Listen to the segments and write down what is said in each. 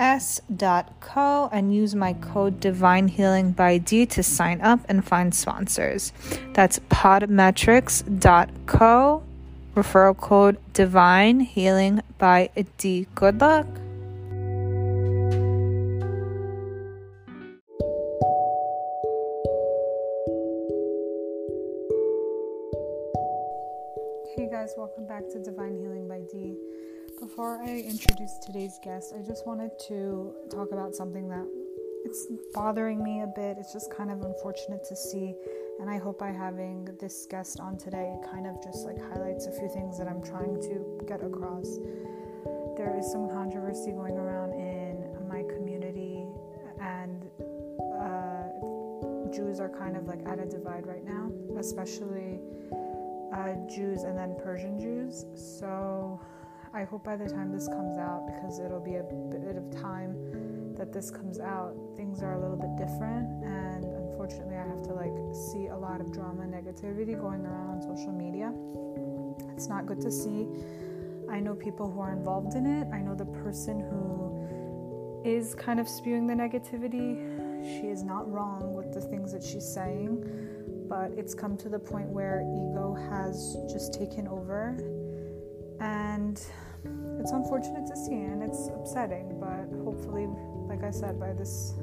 s.co and use my code divine healing by d to sign up and find sponsors. That's podmetrics.co referral code divine healing by d. Good luck introduce today's guest, I just wanted to talk about something that it's bothering me a bit. It's just kind of unfortunate to see, and I hope by having this guest on today, it kind of just like highlights a few things that I'm trying to get across. There is some controversy going around in my community, and uh, Jews are kind of like at a divide right now, especially uh, Jews and then Persian Jews. So I hope by the time this comes out, because it'll be a bit of time that this comes out, things are a little bit different. And unfortunately, I have to like see a lot of drama negativity going around on social media. It's not good to see. I know people who are involved in it. I know the person who is kind of spewing the negativity. She is not wrong with the things that she's saying, but it's come to the point where ego has just taken over and it's unfortunate to see and it's upsetting but hopefully like i said by this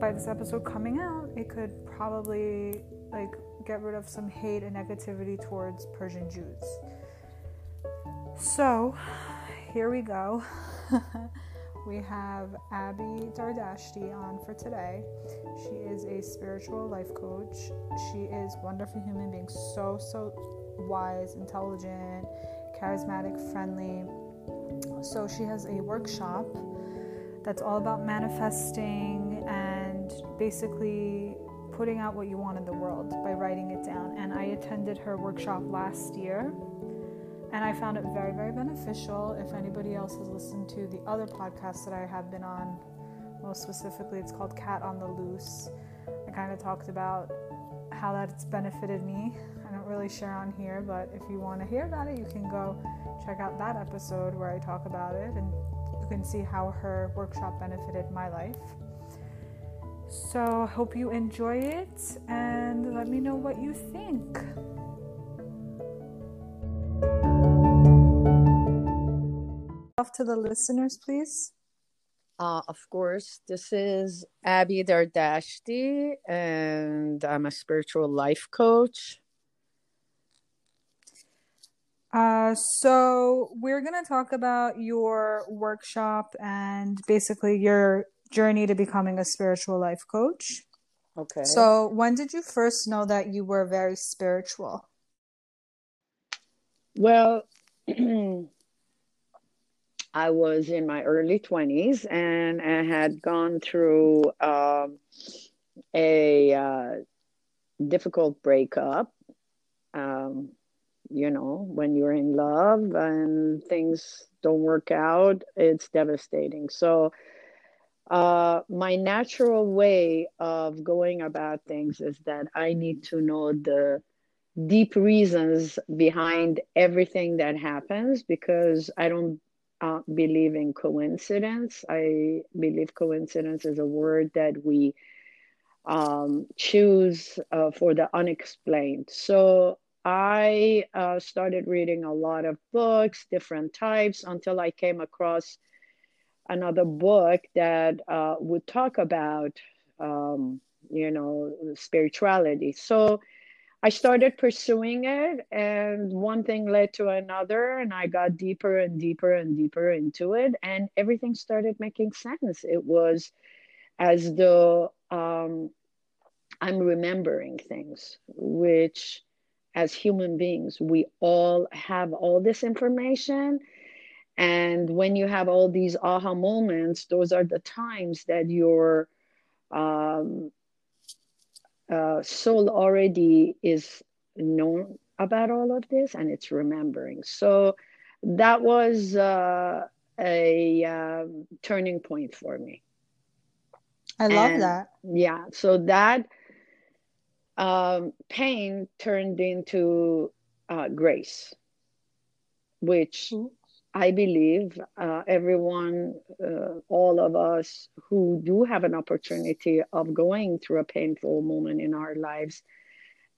by this episode coming out it could probably like get rid of some hate and negativity towards persian jews. So here we go. We have abby dardashti on for today. She is a spiritual life coach. She is wonderful human being. So so wise, intelligent, charismatic, friendly. So she has a workshop that's all about manifesting and basically putting out what you want in the world by writing it down. And I attended her workshop last year and I found it very, very beneficial. If anybody else has listened to the other podcasts that I have been on, most specifically, it's called Cat on the Loose. I kind of talked about how that's benefited me don't really share on here, but if you want to hear about it, you can go check out that episode where I talk about it and you can see how her workshop benefited my life. So, hope you enjoy it and let me know what you think. Off to the listeners, please. Uh, of course, this is Abby Dardashti, and I'm a spiritual life coach. Uh, so we're going to talk about your workshop and basically your journey to becoming a spiritual life coach. Okay. So when did you first know that you were very spiritual? Well, I was in my early 20s and I had gone through um, a uh, difficult breakup. Um, you know when you're in love and things don't work out it's devastating. So uh, my natural way of going about things is that i need to know the deep reasons behind everything that happens because i don't uh, believe in coincidence. I believe coincidence is a word that we um, choose uh, for the unexplained. So I uh, started reading a lot of books, different types, until I came across another book that uh, would talk about, um, you know, spirituality. So I started pursuing it, and one thing led to another, and I got deeper and deeper and deeper into it, and everything started making sense. It was as though um, I'm remembering things, which as human beings. We all have all this information. And when you have all these aha moments, those are the times that you're um, uh, soul already is known about all of this and it's remembering. So that was uh, a um, turning point for me. I love and, that. Yeah. So that um, pain turned into uh, grace, which mm-hmm. I believe uh, everyone, uh, all of us who do have an opportunity of going through a painful moment in our lives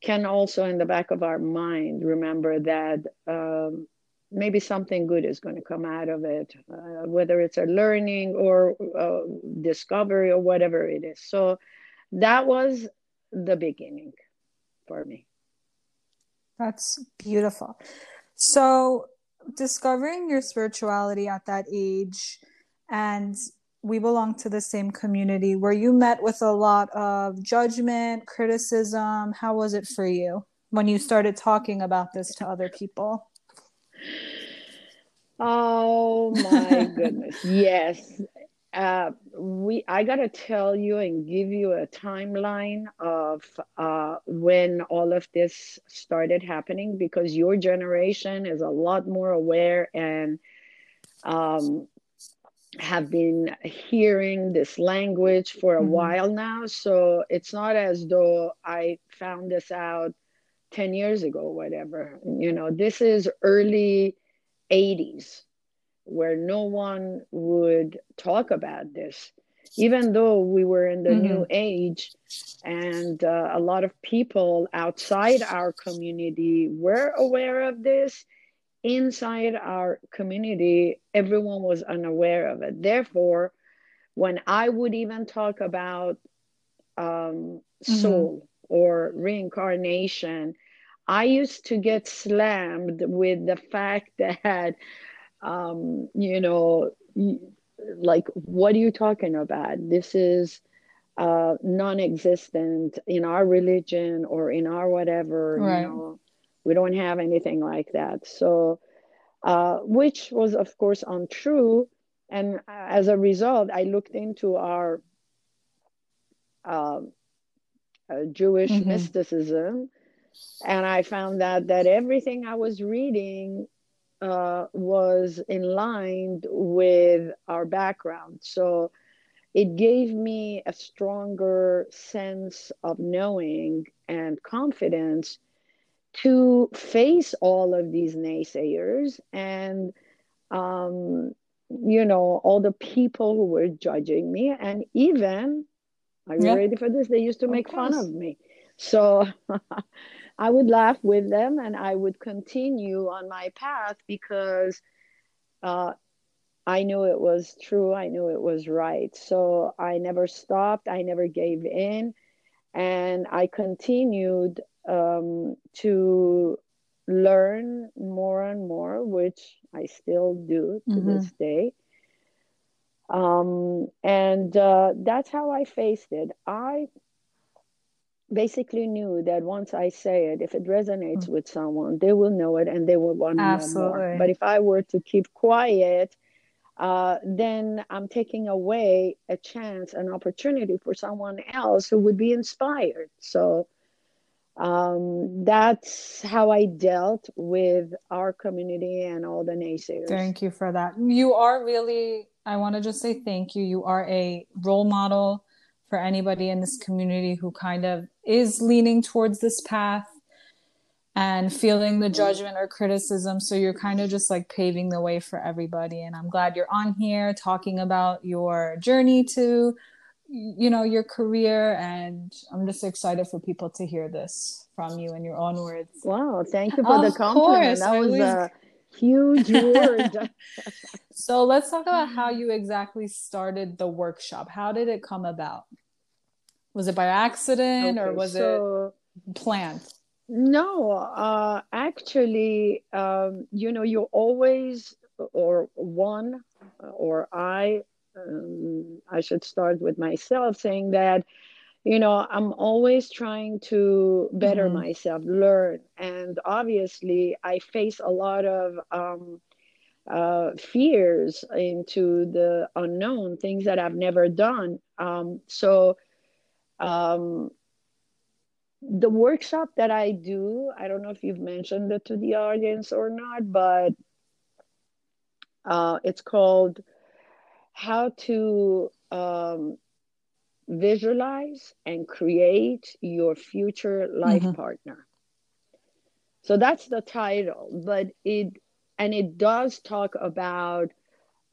can also, in the back of our mind, remember that um, maybe something good is going to come out of it, uh, whether it's a learning or uh, discovery or whatever it is. So that was the beginning for me. That's beautiful. So, discovering your spirituality at that age, and we belong to the same community, where you met with a lot of judgment, criticism. How was it for you when you started talking about this to other people? Oh my goodness. yes. Uh, we I gotta tell you and give you a timeline of uh, when all of this started happening because your generation is a lot more aware and um, have been hearing this language for a mm-hmm. while now. So it's not as though I found this out 10 years ago, whatever. You know, this is early 80s where no one would talk about this even though we were in the mm-hmm. new age and uh, a lot of people outside our community were aware of this inside our community everyone was unaware of it therefore when i would even talk about um, soul mm-hmm. or reincarnation i used to get slammed with the fact that um, you know, like, what are you talking about? This is uh, non existent in our religion or in our whatever. Right. You know, we don't have anything like that. So, uh, which was, of course, untrue. And as a result, I looked into our uh, Jewish mm-hmm. mysticism, and I found out that everything I was reading uh, was in line with our background. So it gave me a stronger sense of knowing and confidence to face all of these naysayers and um, you know all the people who were judging me and even are you yeah. ready for this they used to make fun of me so I would laugh with them and I would continue on my path because uh, I knew it was true. I knew it was right. So I never stopped. I never gave in. And I continued um, to learn more and more, which I still do to mm-hmm. this day. Um, and uh, that's how I faced it. I basically knew that once I say it, if it resonates mm. with someone, they will know it and they will want to know more. But if I were to keep quiet, uh, then I'm taking away a chance, an opportunity for someone else who would be inspired. So um, that's how I dealt with our community and all the naysayers. Thank you for that. You are really, I want to just say thank you. You are a role model for anybody in this community who kind of is leaning towards this path and feeling the judgment or criticism. So you're kind of just like paving the way for everybody. And I'm glad you're on here talking about your journey to, you know, your career. And I'm just excited for people to hear this from you in your own words. Wow. Thank you for of the compliment. Course, that was always... a huge word. so let's talk about how you exactly started the workshop. How did it come about? Was it by accident okay, or was so, it planned? No, uh, actually, um, you know, you always, or one, or I, um, I should start with myself saying that, you know, I'm always trying to better mm-hmm. myself, learn. And obviously, I face a lot of um, uh, fears into the unknown, things that I've never done. Um, so, um, the workshop that I do, I don't know if you've mentioned it to the audience or not, but uh, it's called How to um, Visualize and Create Your Future Life mm-hmm. Partner. So that's the title, but it, and it does talk about,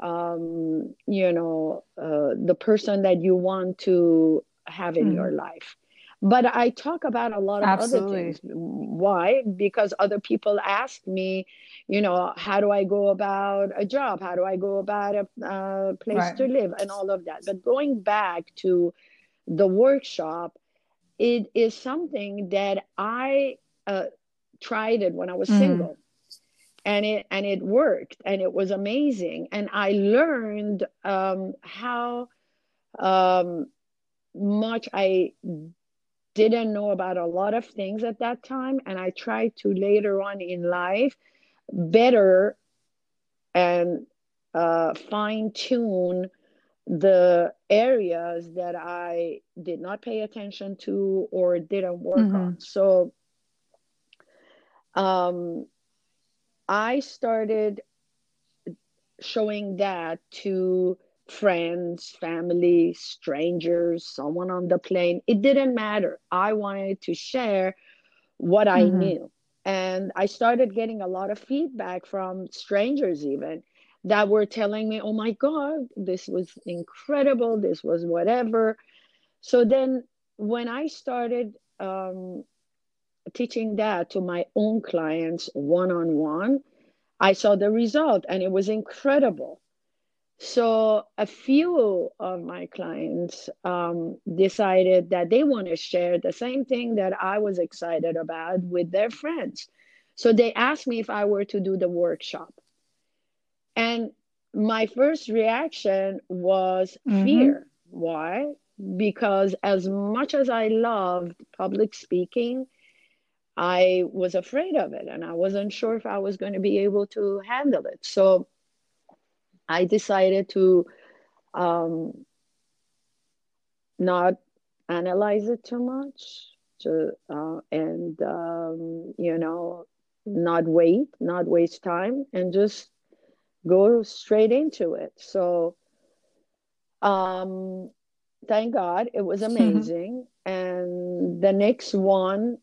um, you know, uh, the person that you want to have in mm-hmm. your life but I talk about a lot of Absolutely. other things. Why? Because other people ask me, you know, how do I go about a job? How do I go about a uh, place right. to live and all of that? But going back to the workshop, it is something that I uh, tried it when I was mm-hmm. single. And it and it worked and it was amazing and I learned um, how um, much I didn't know about a lot of things at that time and i tried to later on in life better and uh, fine tune the areas that i did not pay attention to or didn't work mm-hmm. on so um, i started showing that to friends, family, strangers, someone on the plane. It didn't matter. I wanted to share what I mm-hmm. knew. And I started getting a lot of feedback from strangers, even that were telling me, oh my God, this was incredible. This was whatever. So then when I started um, teaching that to my own clients one on one, I saw the result and it was incredible. So a few of my clients um, decided that they want to share the same thing that I was excited about with their friends. So they asked me if I were to do the workshop. And my first reaction was mm-hmm. fear. Why? Because as much as I loved public speaking, I was afraid of it and I wasn't sure if I was going to be able to handle it. So I decided to um, not analyze it too much to, uh, and, um, you know, not wait, not waste time, and just go straight into it. So, um, thank God it was mm-hmm. amazing. and the next one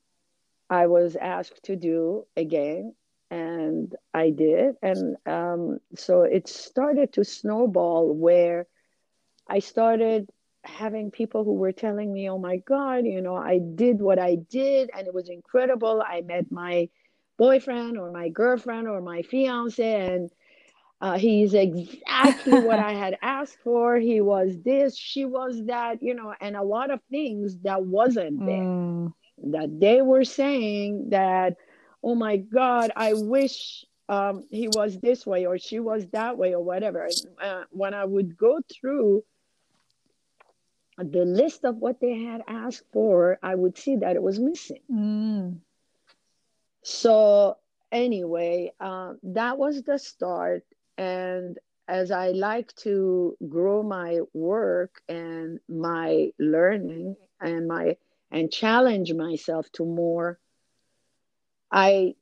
I was asked to do again and I did. And um, so it started to snowball where I started having people who were telling me, oh my God, you know, I did what I did and it was incredible. I met my boyfriend or my girlfriend or my fiance and uh, he's exactly what I had asked for. He was this, she was that, you know, and a lot of things that wasn't there. Mm. That they were saying that oh my God, I wish um, he was this way or she was that way or whatever. And, uh, when I would go through the list of what they had asked for, I would see that it was missing. Mm. So, anyway, uh, that was the start. And as I like to grow my work and my learning and my and challenge myself to more I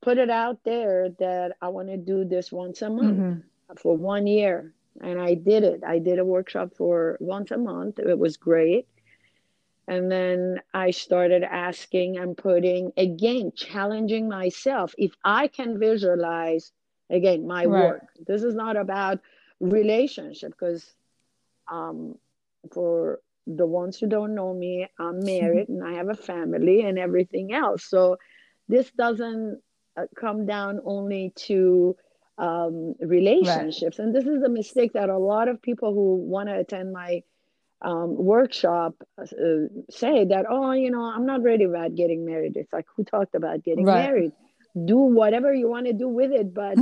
put it out there that I want to do this once a month mm-hmm. for one year. And I did it. I did a workshop for once a month. It was great. And then I started asking and putting, again, challenging myself. If I can visualize, again, my right. work, this is not about relationship because um, for the ones who don't know me, I'm married and I have a family and everything else. So this doesn't uh, come down only to um, relationships. Right. And this is a mistake that a lot of people who want to attend my um, workshop uh, say that, oh, you know, I'm not ready about getting married. It's like, who talked about getting right. married? Do whatever you want to do with it, but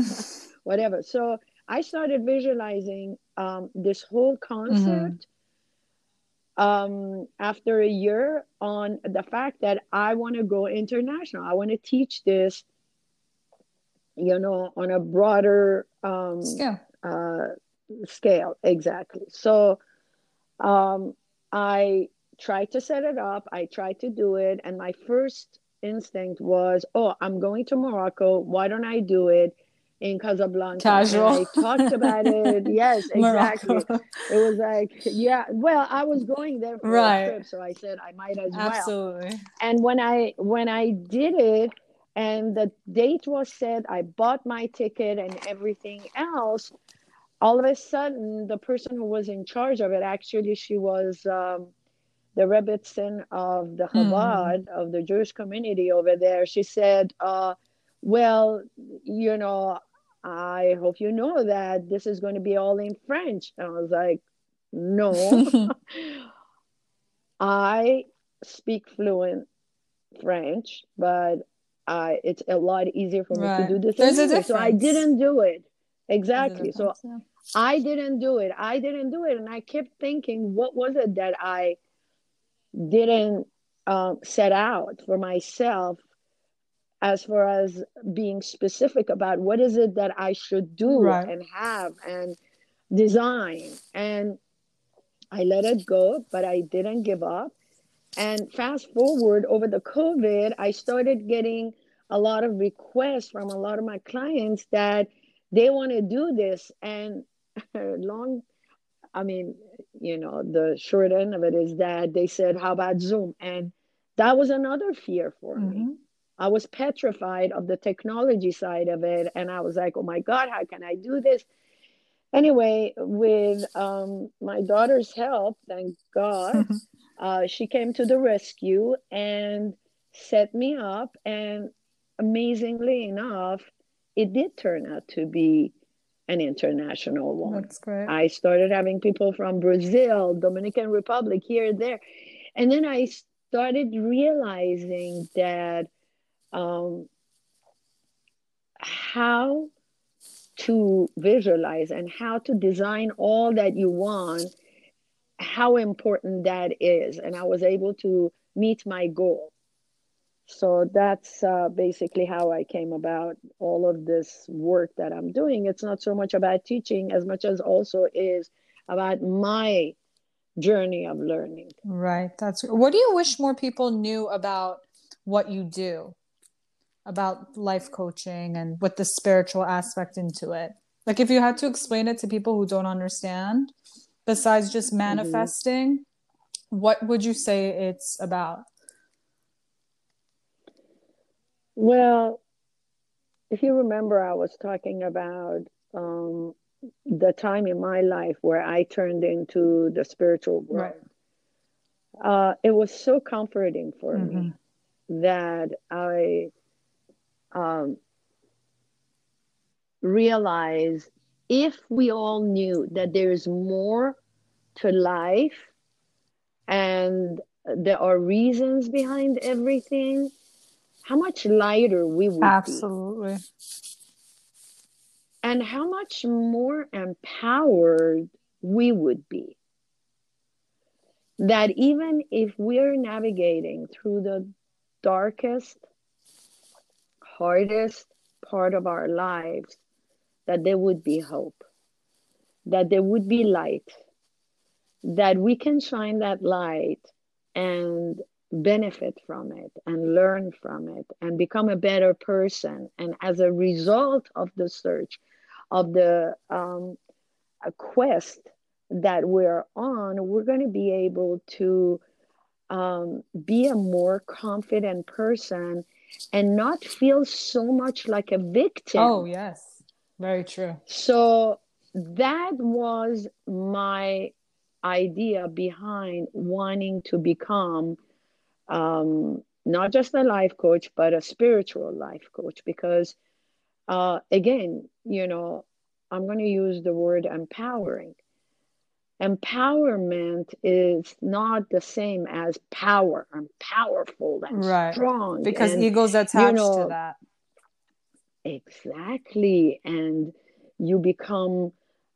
whatever. So I started visualizing um, this whole concept. Mm-hmm um, after a year on the fact that I want to go international. I want to teach this, you know, on a broader um, scale. Uh, scale, exactly. So um, I tried to set it up. I tried to do it. And my first instinct was, oh, I'm going to Morocco. Why don't I do it in Casablanca? Casual. I talked about it. yes, exactly. it was like, yeah, well, I was going there for right. a trip. So I said I might as well. Absolutely. And when I when I did it and the date was set, I bought my ticket and everything else. All of a sudden, the person who was in charge of it, actually, she was um, the rebbetzin of the hmm. Chabad, mm. of the Jewish community over there, she said, uh, Well, you know, I hope you know that this is going to be all in French. And I was like, No. I speak fluent French, but I, it's a lot easier for me right. to do this. There's a difference. So I didn't do it. Exactly. So yeah. I didn't do it. I didn't do it. And I kept thinking, what was it that I didn't uh, set out for myself as far as being specific about what is it that I should do right. and have and design. And I let it go, but I didn't give up. And fast forward over the COVID, I started getting a lot of requests from a lot of my clients that they want to do this. And long I mean, you know, the short end of it is that they said, How about Zoom? And that was another fear for mm-hmm. me. I was petrified of the technology side of it. And I was like, Oh my God, how can I do this? Anyway, with um, my daughter's help, thank God, uh, she came to the rescue and set me up. And amazingly enough, it did turn out to be an international one. That's great. I started having people from Brazil, Dominican Republic, here and there. And then I started realizing that um, how to visualize and how to design all that you want, how important that is. And I was able to meet my goal so that's uh, basically how I came about all of this work that I'm doing. It's not so much about teaching as much as also is about my journey of learning. Right. That's what do you wish more people knew about what you do? About life coaching and what the spiritual aspect into it. Like if you had to explain it to people who don't understand, besides just mm-hmm. manifesting, mm-hmm. what would you say it's about? Well, if you remember, I was talking about um, the time in my life where I turned into the spiritual world. Right. Uh, it was so comforting for mm-hmm. me that I um, realized if we all knew that there's more to life and there are reasons behind everything how much lighter we would absolutely be. and how much more empowered we would be that even if we're navigating through the darkest hardest part of our lives that there would be hope that there would be light that we can shine that light and benefit from it and learn from it and become a better person. And as a result of the search, of the um, quest that we're on, we're going to be able to um, be a more confident person and not feel so much like a victim. Oh, yes, very true. So that was my idea behind wanting to become um, not just a life coach, but a spiritual life coach. Because, uh, again, you know, I'm going to use the word empowering. Empowerment is not the same as power. I'm powerful and right. strong. Because and, ego's attached you know, to that. Exactly. And you become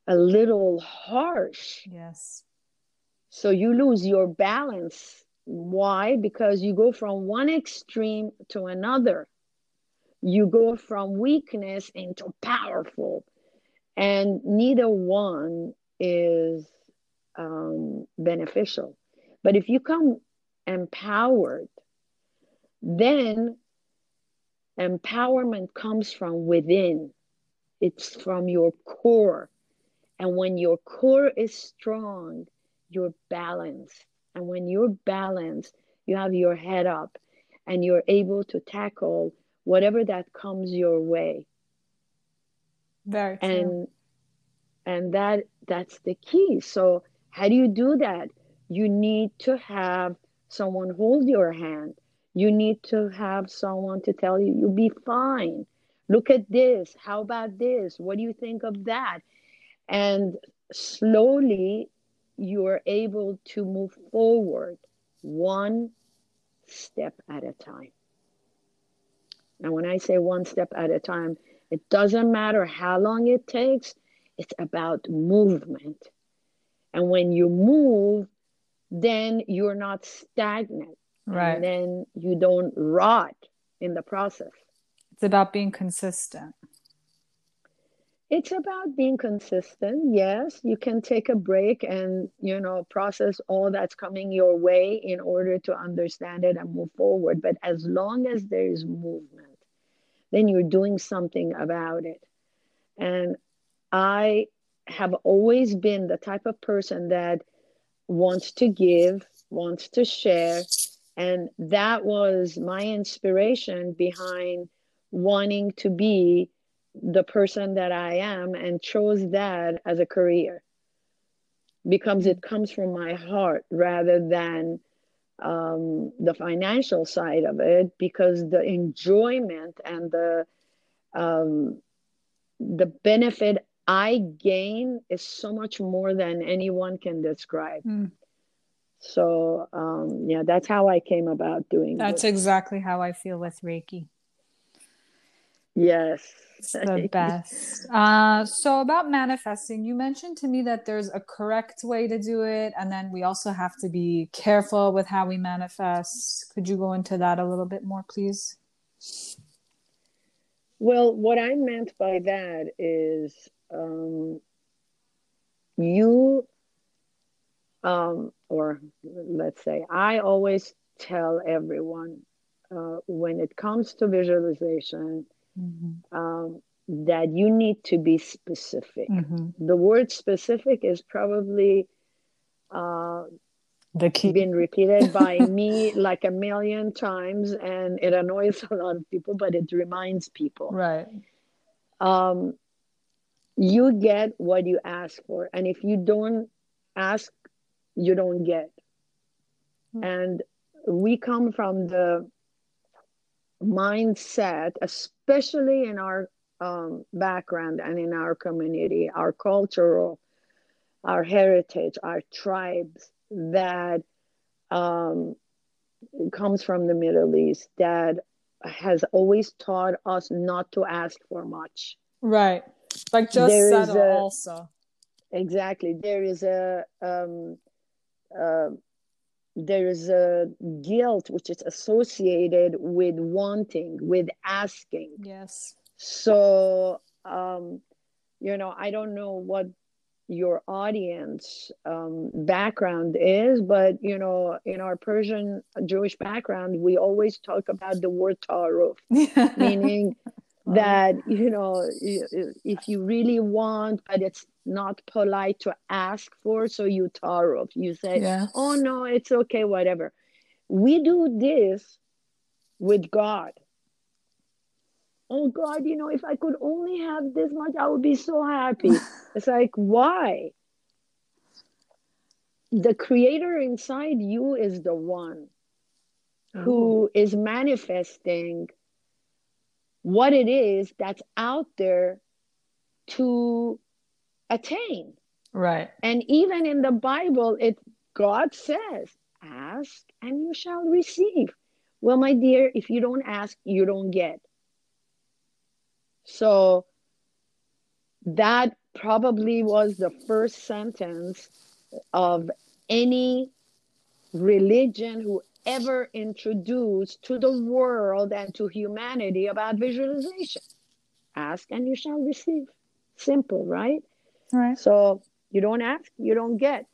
a little harsh. Yes. So you lose your balance why? Because you go from one extreme to another. You go from weakness into powerful, and neither one is um, beneficial. But if you come empowered, then empowerment comes from within, it's from your core. And when your core is strong, you're balanced. And when you're balanced, you have your head up and you're able to tackle whatever that comes your way. Very true. And and that that's the key. So how do you do that? You need to have someone hold your hand. You need to have someone to tell you you'll be fine. Look at this. How about this? What do you think of that? And slowly you're able to move forward one step at a time. And when I say one step at a time, it doesn't matter how long it takes, it's about movement. And when you move, then you're not stagnant. Right. And then you don't rot in the process. It's about being consistent. It's about being consistent. Yes, you can take a break and, you know, process all that's coming your way in order to understand it and move forward. But as long as there is movement, then you're doing something about it. And I have always been the type of person that wants to give, wants to share. And that was my inspiration behind wanting to be the person that I am and chose that as a career because it comes from my heart rather than um, the financial side of it because the enjoyment and the um, the benefit I gain is so much more than anyone can describe. Mm. So um, yeah, that's how I came about doing. That's this. exactly how I feel with Reiki. Yes. It's the best. Uh, so about manifesting, you mentioned to me that there's a correct way to do it, and then we also have to be careful with how we manifest. Could you go into that a little bit more, please? Well, what I meant by that is um, you, um, or let's say, I always tell everyone uh, when it comes to visualization mm-hmm. um, that you need to be specific. Mm-hmm. The word specific is probably uh, the key. been repeated by me like a million times, and it annoys a lot of people, but it reminds people. Right. Um, you get what you ask for, and if you don't ask, you don't get. Mm-hmm. And we come from the mindset, especially in our um, background and in our community, our cultural, our heritage, our tribes that um, comes from the Middle East that has always taught us not to ask for much. Right. Like just there a, also. Exactly. There is a um, uh, there is a guilt which is associated with wanting, with asking. Yes. So, um, you know, I don't know what your audience um, background is, but you know, in our Persian Jewish background, we always talk about the word ta'aruf, meaning that you know, if you really want, but it's not polite to ask for, so you ta'aruf You say, yes. "Oh no, it's okay, whatever." We do this with God oh God, you know, if I could only have this much, I would be so happy. it's like, why? The creator inside you is the one who mm-hmm. manifesting what it is that's out there to attain. Right. And even in the Bible, it God says, ask and you shall receive. Well, my dear, if you don't ask, you don't get. So that probably was the first sentence of any religion who ever introduced to the world and to humanity about visualization. Ask and you shall receive. Simple, right? Right. So you don't ask, you don't get.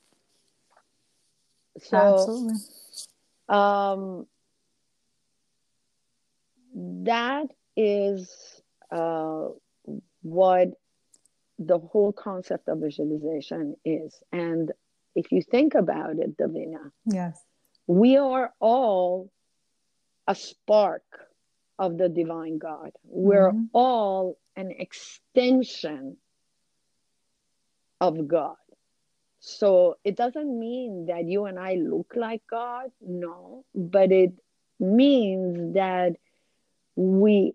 So, Absolutely. Um, that is uh, what the whole concept of visualization is. And if you think about it, Davina, yes, we are all a spark of the divine God. We're mm-hmm. all an extension of God. So it doesn't mean that you and I look like God, no, but it means that we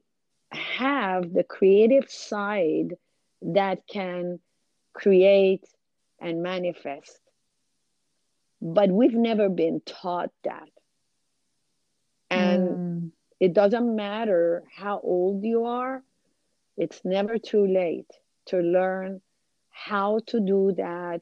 have the creative side that can create and manifest. But we've never been taught that. And mm. it doesn't matter how old you are, it's never too late to learn how to do that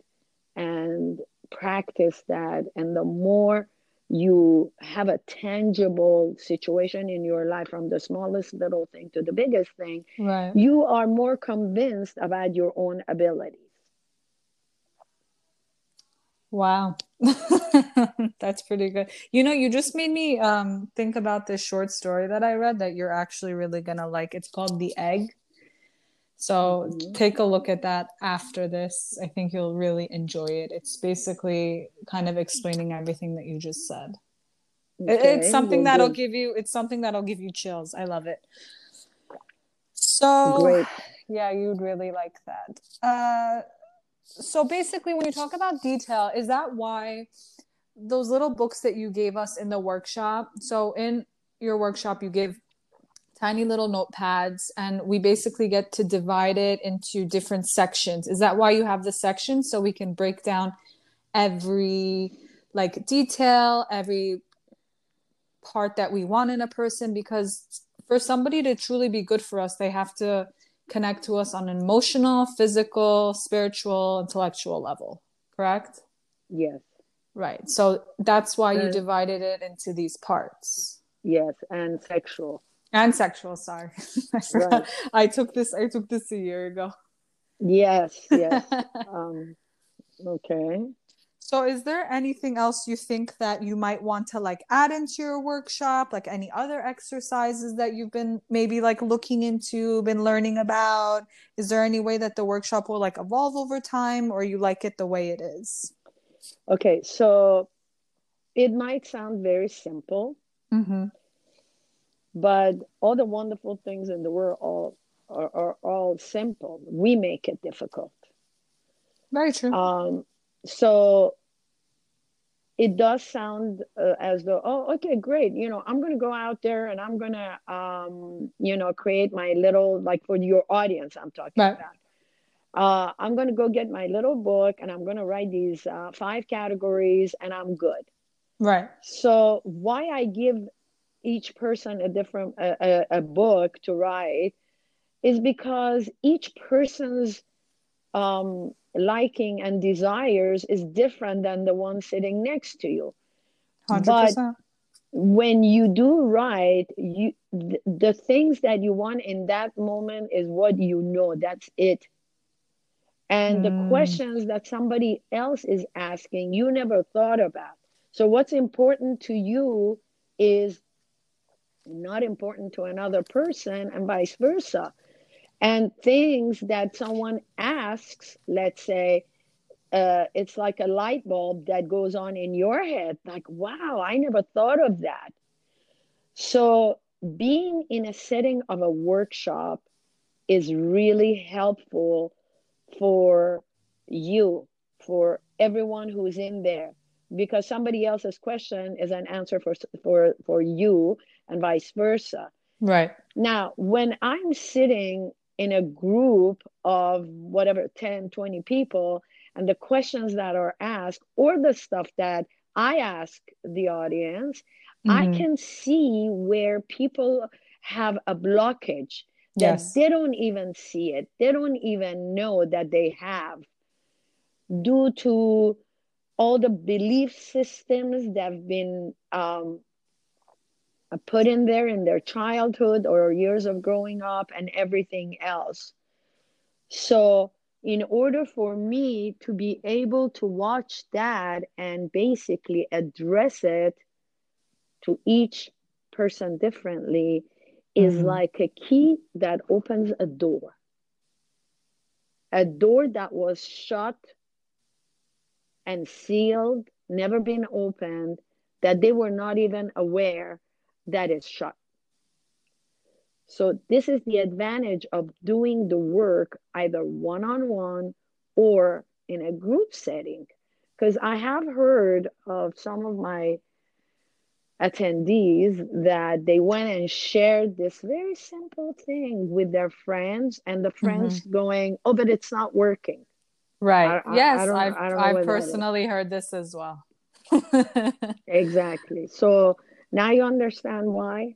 and practice that. And the more you have a tangible situation in your life from the smallest little thing to the biggest thing, right. you are more convinced about your own abilities. Wow. That's pretty good. You know, you just made me um, think about this short story that I read that you're actually really going to like. It's called The Egg. So mm-hmm. take a look at that after this. I think you'll really enjoy it. It's basically kind of explaining everything that you just said. Okay, it's something that'll good. give you it's something that'll give you chills. I love it. So Great. yeah, you'd really like that. Uh so basically when you talk about detail, is that why those little books that you gave us in the workshop? So in your workshop you gave tiny little notepads and we basically get to divide it into different sections is that why you have the sections so we can break down every like detail every part that we want in a person because for somebody to truly be good for us they have to connect to us on an emotional physical spiritual intellectual level correct? Yes. Right. So that's why you divided it into these parts. Yes and sexual. And sexual sorry. I, right. I took this i took this a year ago. Yes yes. Um okay so is there anything else you think that you might want to like add into your workshop like any other exercises that you've been maybe like looking into been learning about is there any way that the workshop will like evolve over time or you like it the way it is okay so it might sound very simple mm-hmm. But all the wonderful things in the world all are, are all simple. We make it difficult. Very true. Um, so it does sound uh, as though, oh, okay, great. You know, I'm going to go out there and I'm going to, um, you know, create my little, like for your audience, I'm talking right. about. Uh, I'm going to go get my little book and I'm going to write these uh, five categories and I'm good. Right. So, why I give each person a different a, a, a book to write is because each person's um, liking and desires is different than the one sitting next to you 100%. but when you do write you th- the things that you want in that moment is what you know that's it and mm. the hmm. questions that somebody else is asking you never thought about so what's important to you is not important to another person and vice versa and things that someone asks let's say uh, it's like a light bulb that goes on in your head like wow i never thought of that so being in a setting of a workshop is really helpful for you for everyone who's in there because somebody else's question is an answer for for for you and vice versa. Right. Now, when I'm sitting in a group of whatever 10, 20 people, and the questions that are asked or the stuff that I ask the audience, mm-hmm. I can see where people have a blockage that yes. they don't even see it. They don't even know that they have due to all the belief systems that have been um, put in there in their childhood or years of growing up and everything else. So in order for me to be able to watch that and basically address it to each person differently is mm-hmm. like a key that opens a door. A door that was shut and sealed, never been opened, that they were not even aware that it's shut. So, this is the advantage of doing the work either one on one or in a group setting. Because I have heard of some of my attendees that they went and shared this very simple thing with their friends, and the friends mm-hmm. going, Oh, but it's not working. Right. I, yes, I, I've, I've personally heard this as well. exactly. So now you understand why?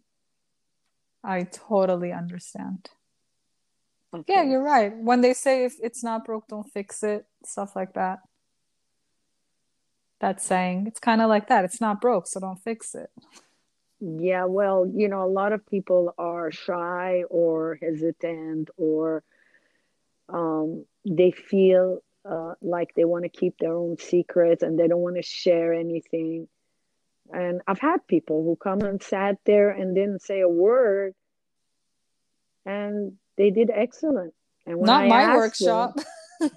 I totally understand. Okay. Yeah, you're right. When they say if it's not broke, don't fix it, stuff like that. That saying, it's kind of like that. It's not broke, so don't fix it. Yeah, well, you know, a lot of people are shy or hesitant or um, they feel uh, like they want to keep their own secrets and they don't want to share anything. And I've had people who come and sat there and didn't say a word, and they did excellent. And not I my workshop.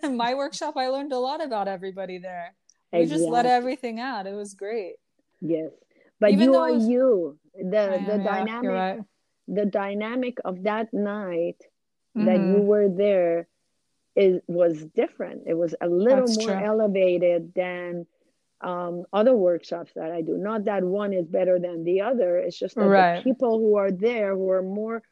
Them, my workshop, I learned a lot about everybody there. You exactly. just let everything out. It was great. Yes, but Even you are was... you. The the dynamic, right. the dynamic of that night mm-hmm. that you were there is was different. It was a little That's more true. elevated than um, other workshops that I do. Not that one is better than the other. It's just that right. the people who are there who are more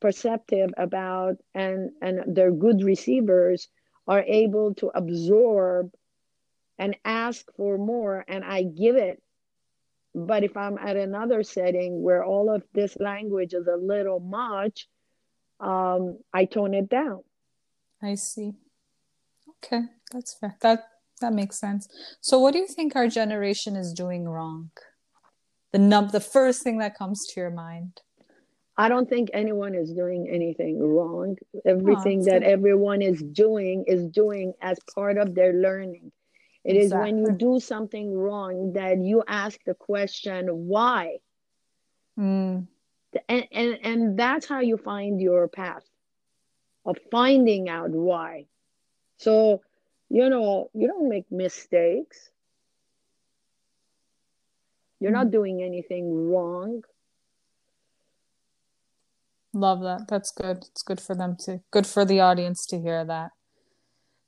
perceptive about and and they're good receivers are able to absorb and ask for more and I give it. But if I'm at another setting where all of this language is a little much, um, I tone it down. I see. Okay, that's fair. That that makes sense. So what do you think our generation is doing wrong? The num the first thing that comes to your mind. I don't think anyone is doing anything wrong. Everything oh, that good. everyone is doing is doing as part of their learning. It exactly. is when you do something wrong that you ask the question, why? Mm. And, and, and that's how you find your path of finding out why. So you know, you don't make mistakes. You're not mm-hmm. doing anything wrong. Love that. That's good. It's good for them to, good for the audience to hear that.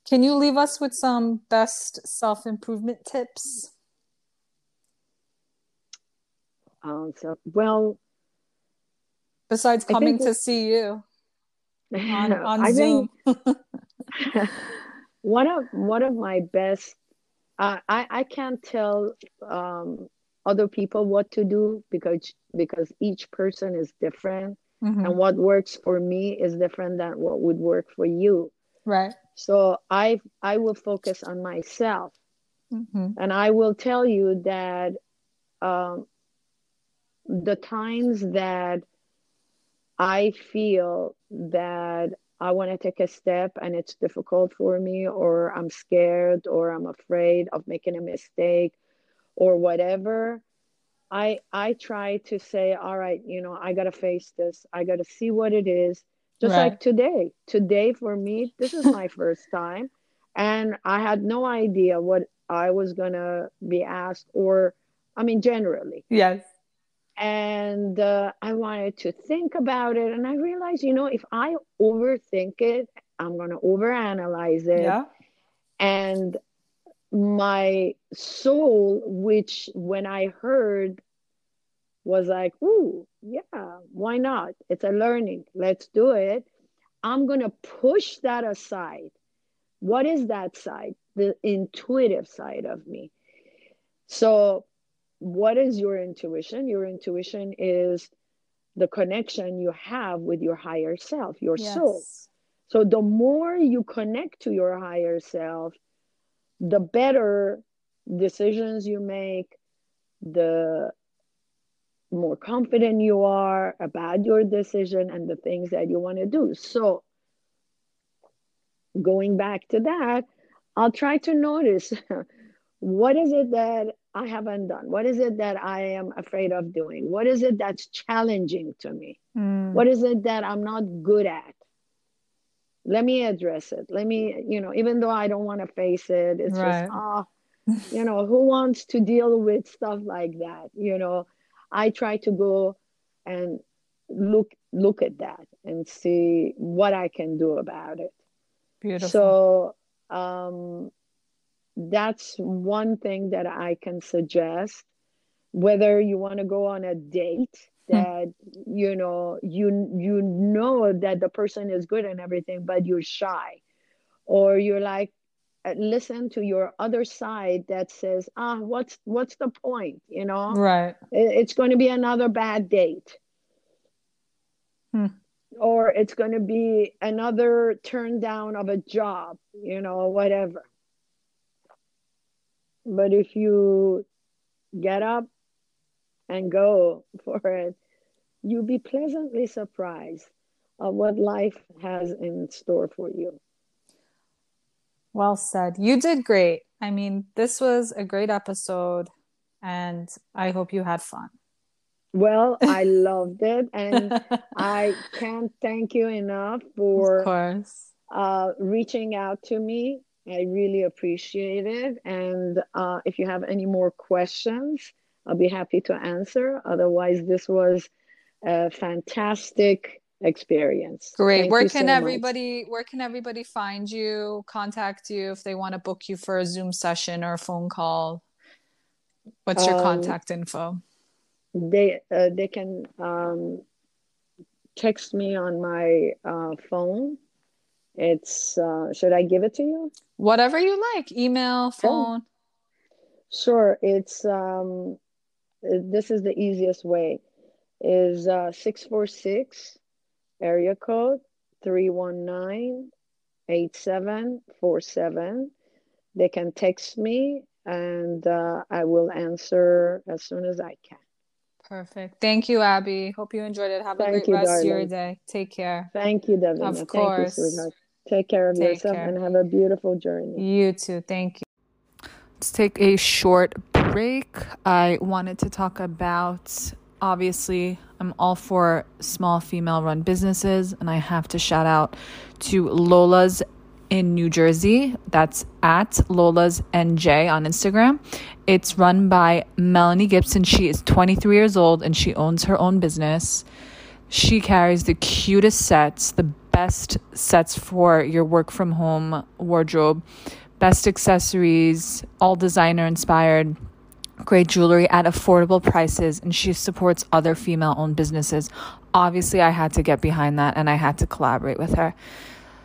Can you leave us with some best self improvement tips? Um, so, well, besides coming to see you on, on Zoom. Think, one of one of my best uh, I I can't tell um, other people what to do because because each person is different mm-hmm. and what works for me is different than what would work for you. Right. So I I will focus on myself, mm-hmm. and I will tell you that um, the times that I feel that I want to take a step and it's difficult for me, or I'm scared, or I'm afraid of making a mistake, or whatever. I I try to say, all right, you know, I gotta face this. I gotta see what it is. Just right. like today. Today for me, this is my first time, and I had no idea what I was gonna be asked, or I mean, generally. Yes and uh, I wanted to think about it. And I realized, you know, if I overthink it, I'm going to overanalyze it. Yeah. And my soul, which when I heard was like, ooh, yeah, why not? It's a learning. Let's do it. I'm going to push that aside. What is that side? The intuitive side of me. So what is your intuition? Your intuition is the connection you have with your higher self, your yes. soul. So the more you connect to your higher self, the better decisions you make, the more confident you are about your decision and the things that you want to do. So going back to that, I'll try to notice what is it that I haven't done? What is it that I am afraid of doing? What is it that's challenging to me? Mm. What is it that I'm not good at? Let me address it. Let me, you know, even though I don't want to face it, it's right. just, oh, you know, who wants to deal with stuff like that? You know, I try to go and look look at that and see what I can do about it. Beautiful. So um, that's one thing that I can suggest. Whether you want to go on a date hmm. that you know you you know that the person is good and everything, but you're shy, or you're like uh, listen to your other side that says ah what's what's the point you know right it's going to be another bad date hmm. or it's going to be another turn down of a job you know whatever but if you get up and go for it you'll be pleasantly surprised of what life has in store for you well said. You did great. I mean, this was a great episode, and I hope you had fun. Well, I loved it, and I can't thank you enough for of course. Uh, reaching out to me. I really appreciate it. And uh, if you have any more questions, I'll be happy to answer. Otherwise, this was a fantastic experience. Great. Thank where can so everybody much. where can everybody find you, contact you if they want to book you for a Zoom session or a phone call? What's your um, contact info? They uh, they can um, text me on my uh, phone. It's uh, should I give it to you? Whatever you like. Email, phone. Sure. It's um this is the easiest way. Is uh 646 area code 319 8747. They can text me and uh, I will answer as soon as I can. Perfect. Thank you, Abby. Hope you enjoyed it. Have Thank a great you, rest darling. of your day. Take care. Thank you, Devin. Of course. Take care of take yourself care. and have a beautiful journey. You too. Thank you. Let's take a short break. I wanted to talk about obviously I'm all for small female run businesses, and I have to shout out to Lola's in New Jersey. That's at Lola's NJ on Instagram. It's run by Melanie Gibson. She is 23 years old and she owns her own business. She carries the cutest sets, the best sets for your work from home wardrobe, best accessories, all designer inspired great jewelry at affordable prices and she supports other female owned businesses. Obviously, I had to get behind that and I had to collaborate with her.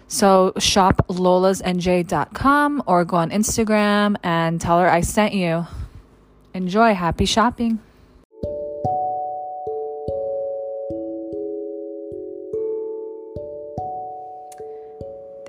So shop lolasnj.com or go on Instagram and tell her I sent you. Enjoy. Happy shopping.